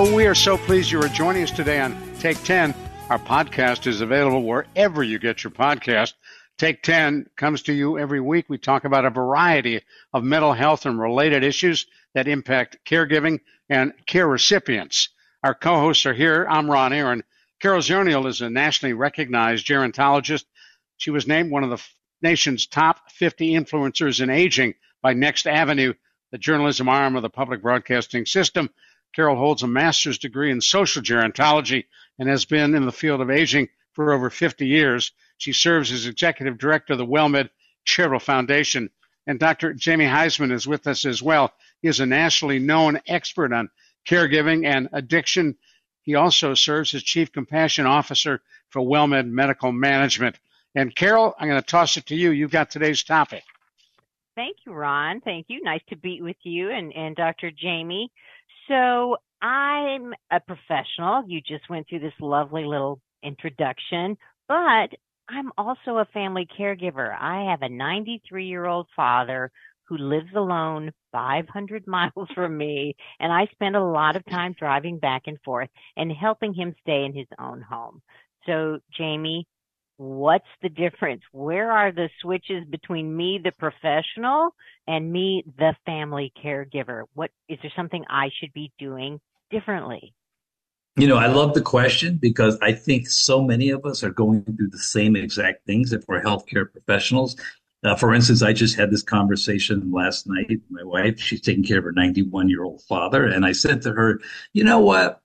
Oh, we are so pleased you are joining us today on Take 10. Our podcast is available wherever you get your podcast. Take 10 comes to you every week. We talk about a variety of mental health and related issues that impact caregiving and care recipients. Our co-hosts are here. I'm Ron Aaron. Carol Zernial is a nationally recognized gerontologist. She was named one of the nation's top 50 influencers in aging by Next Avenue, the journalism arm of the public broadcasting system. Carol holds a master's degree in social gerontology and has been in the field of aging for over 50 years. She serves as executive director of the WellMed Charitable Foundation. And Dr. Jamie Huysman is with us as well. He is a nationally known expert on caregiving and addiction. He also serves as chief compassion officer for WellMed Medical Management. And Carol, I'm going to toss it to you. You've got today's topic. Thank you, Ron. Thank you. Nice to be with you and, and Dr. Jamie. So I'm a professional. You just went through this lovely little introduction, but I'm also a family caregiver. I have a 93 year old father who lives alone 500 miles from me, and I spend a lot of time driving back and forth and helping him stay in his own home. So, Jamie, what's the difference? Where are the switches between me, the professional, and me, the family caregiver? What is there something I should be doing differently? You know, I love the question because I think so many of us are going through the same exact things if we're healthcare professionals. Uh, for instance, I just had this conversation last night my wife. She's taking care of her 91 year old father. And I said to her, you know what?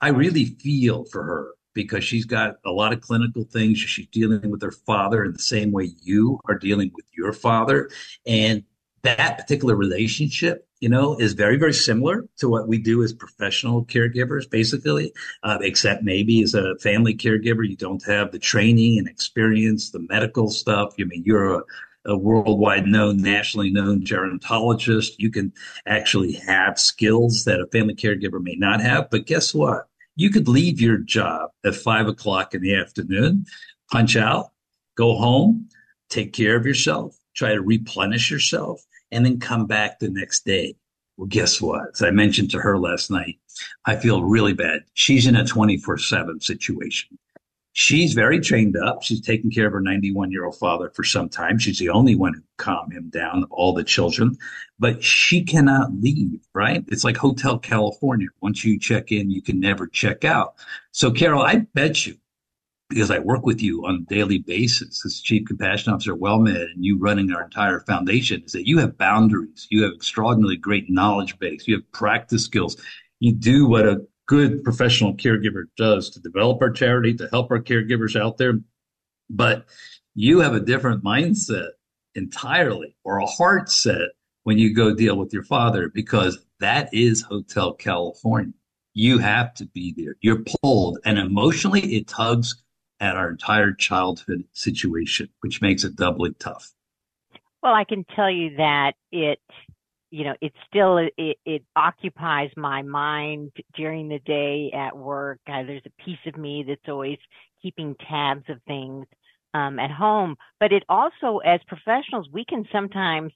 I really feel for her because she's got a lot of clinical things. She's dealing with her father in the same way you are dealing with your father. And that particular relationship, you know, is very, very similar to what we do as professional caregivers, basically, uh, except maybe as a family caregiver, you don't have the training and experience, the medical stuff. I mean, you're a, a worldwide known, nationally known gerontologist. You can actually have skills that a family caregiver may not have. But guess what? You could leave your job at five o'clock in the afternoon, punch out, go home, take care of yourself, try to replenish yourself, and then come back the next day. Well, guess what? As I mentioned to her last night, I feel really bad. She's in a 24 7 situation. She's very trained up. She's taken care of her 91 year old father for some time. She's the only one who calmed him down of all the children, but she cannot leave, right? It's like Hotel California. Once you check in, you can never check out. So, Carol, I bet you, because I work with you on a daily basis as Chief Compassion Officer at WellMed and you running our entire foundation, is that you have boundaries. You have extraordinarily great knowledge base. You have practice skills. You do what a good professional caregiver does to develop our charity, to help our caregivers out there. But you have a different mindset entirely or a heart set when you go deal with your father because that is Hotel California. You have to be there. You're pulled and emotionally it tugs at our entire childhood situation, which makes it doubly tough. Well, I can tell you that it you know, it still it, it occupies my mind during the day at work. Uh, there's a piece of me that's always keeping tabs of things um, at home. But it also, as professionals, we can sometimes,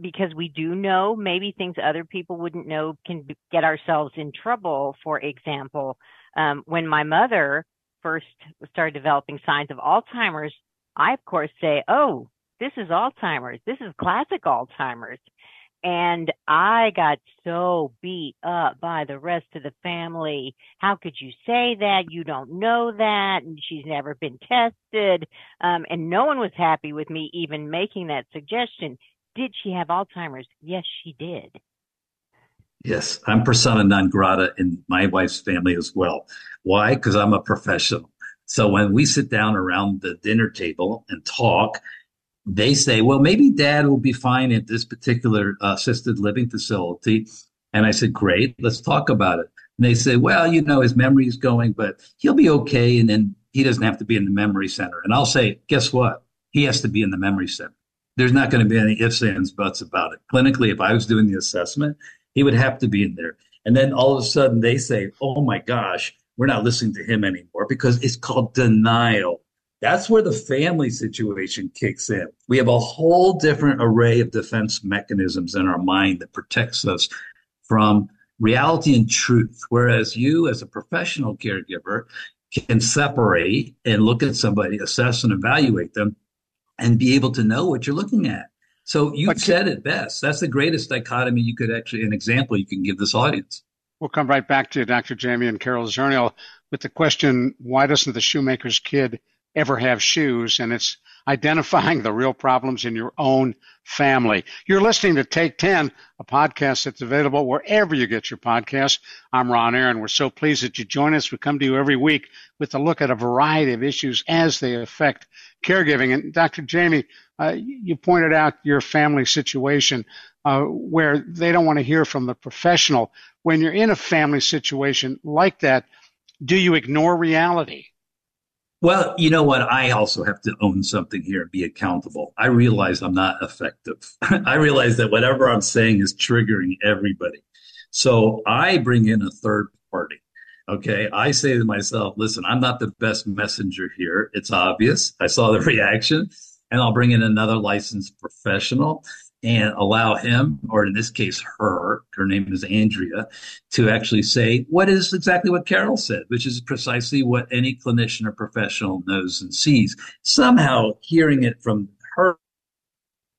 because we do know maybe things other people wouldn't know, can get ourselves in trouble. For example, um, when my mother first started developing signs of Alzheimer's, I of course say, "Oh, this is Alzheimer's. This is classic Alzheimer's." And I got so beat up by the rest of the family. How could you say that? You don't know that. And she's never been tested. Um, and no one was happy with me even making that suggestion. Did she have Alzheimer's? Yes, she did. Yes, I'm persona non grata in my wife's family as well. Why? Because I'm a professional. So when we sit down around the dinner table and talk, they say, well, maybe dad will be fine at this particular uh, assisted living facility. And I said, great, let's talk about it. And they say, well, you know, his memory's going, but he'll be okay. And then he doesn't have to be in the memory center. And I'll say, guess what? He has to be in the memory center. There's not going to be any ifs, ands, buts about it. Clinically, if I was doing the assessment, he would have to be in there. And then all of a sudden they say, oh my gosh, we're not listening to him anymore because it's called denial. That's where the family situation kicks in. We have a whole different array of defense mechanisms in our mind that protects us from reality and truth. Whereas you, as a professional caregiver, can separate and look at somebody, assess and evaluate them, and be able to know what you're looking at. So you said it best. That's the greatest dichotomy you could actually, an example you can give this audience. We'll come right back to you, Dr. Jamie and Carol Zernial with the question, why doesn't the shoemaker's kid ever have shoes? And it's identifying the real problems in your own family. You're listening to Take 10, a podcast that's available wherever you get your podcasts. I'm Ron Aaron. We're so pleased that you join us. We come to you every week with a look at a variety of issues as they affect caregiving. And Dr. Jamie, uh, you pointed out your family situation uh, where they don't want to hear from the professional. When you're in a family situation like that, do you ignore reality? Well, you know what? I also have to own something here and be accountable. I realize I'm not effective. I realize that whatever I'm saying is triggering everybody. So I bring in a third party. Okay. I say to myself, listen, I'm not the best messenger here. It's obvious. I saw the reaction and I'll bring in another licensed professional and allow him, or in this case, her, her name is Andrea, to actually say what is exactly what Carol said, which is precisely what any clinician or professional knows and sees. Somehow hearing it from her.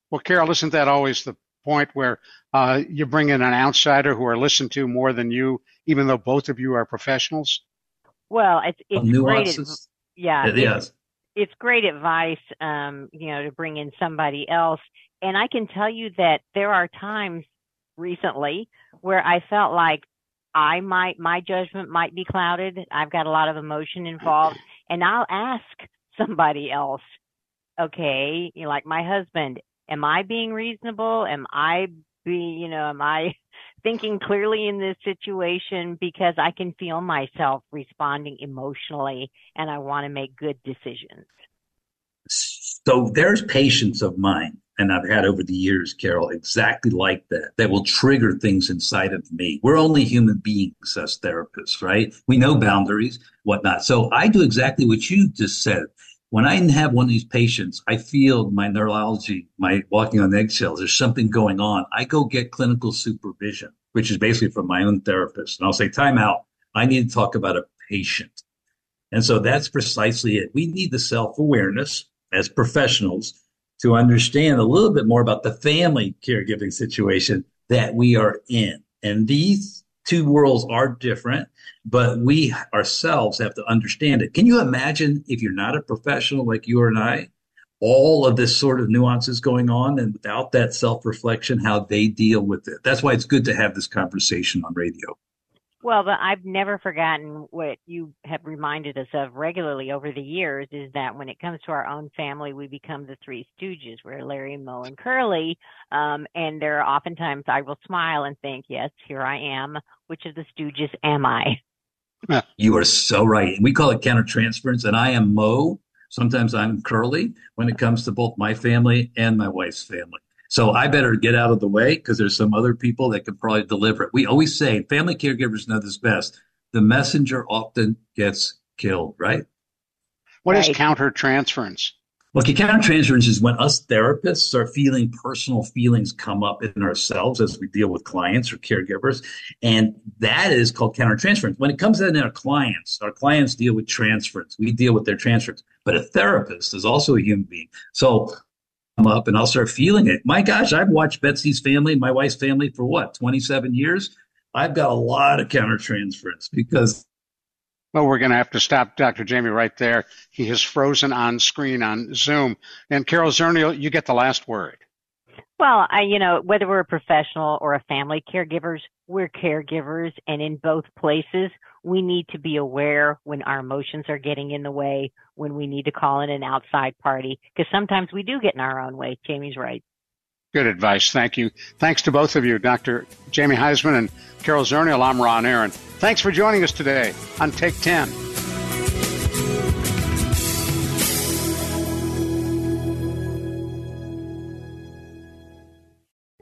Well, Carol, isn't that always the point where uh, you bring in an outsider who are listened to more than you, even though both of you are professionals? Well, it's, it's great. Yeah. It is it's great advice, um, you know, to bring in somebody else. And I can tell you that there are times recently where I felt like I might, my judgment might be clouded. I've got a lot of emotion involved and I'll ask somebody else, okay, you know, like my husband, am I being reasonable? Am I be, you know, am I thinking clearly in this situation because I can feel myself responding emotionally and I want to make good decisions. So there's patients of mine, and I've had over the years, Carol, exactly like that, that will trigger things inside of me. We're only human beings as therapists, right? We know boundaries, whatnot. So I do exactly what you just said when I have one of these patients, I feel my neurology, my walking on eggshells, there's something going on. I go get clinical supervision, which is basically from my own therapist. And I'll say, time out. I need to talk about a patient. And so that's precisely it. We need the self awareness as professionals to understand a little bit more about the family caregiving situation that we are in. And these two worlds are different, but we ourselves have to understand it. Can you imagine if you're not a professional like you and I, all of this sort of nuances going on and without that self reflection, how they deal with it? That's why it's good to have this conversation on radio. Well, but I've never forgotten what you have reminded us of regularly over the years is that when it comes to our own family, we become the three stooges. We're Larry, Moe, and Curly. Um, and there are oftentimes I will smile and think, yes, here I am. Which of the stooges am I? you are so right. We call it countertransference, and I am Moe. Sometimes I'm Curly when it comes to both my family and my wife's family. So I better get out of the way because there's some other people that can probably deliver it. We always say family caregivers know this best. The messenger often gets killed, right? What right. is countertransference? Look, countertransference is when us therapists are feeling personal feelings come up in ourselves as we deal with clients or caregivers. And that is called countertransference. When it comes in our clients, our clients deal with transference. We deal with their transference. But a therapist is also a human being. So up and I'll start feeling it. My gosh, I've watched Betsy's family, my wife's family for what, 27 years? I've got a lot of countertransference because. Well, we're going to have to stop Dr. Jamie right there. He has frozen on screen on Zoom. And Carol Zernial, you get the last word. Well, I, you know, whether we're a professional or a family caregivers, we're caregivers. And in both places, we need to be aware when our emotions are getting in the way, when we need to call in an outside party, because sometimes we do get in our own way. Jamie's right. Good advice. Thank you. Thanks to both of you, Dr. Jamie Huysman and Carol Zernial. I'm Ron Aaron. Thanks for joining us today on Take 10.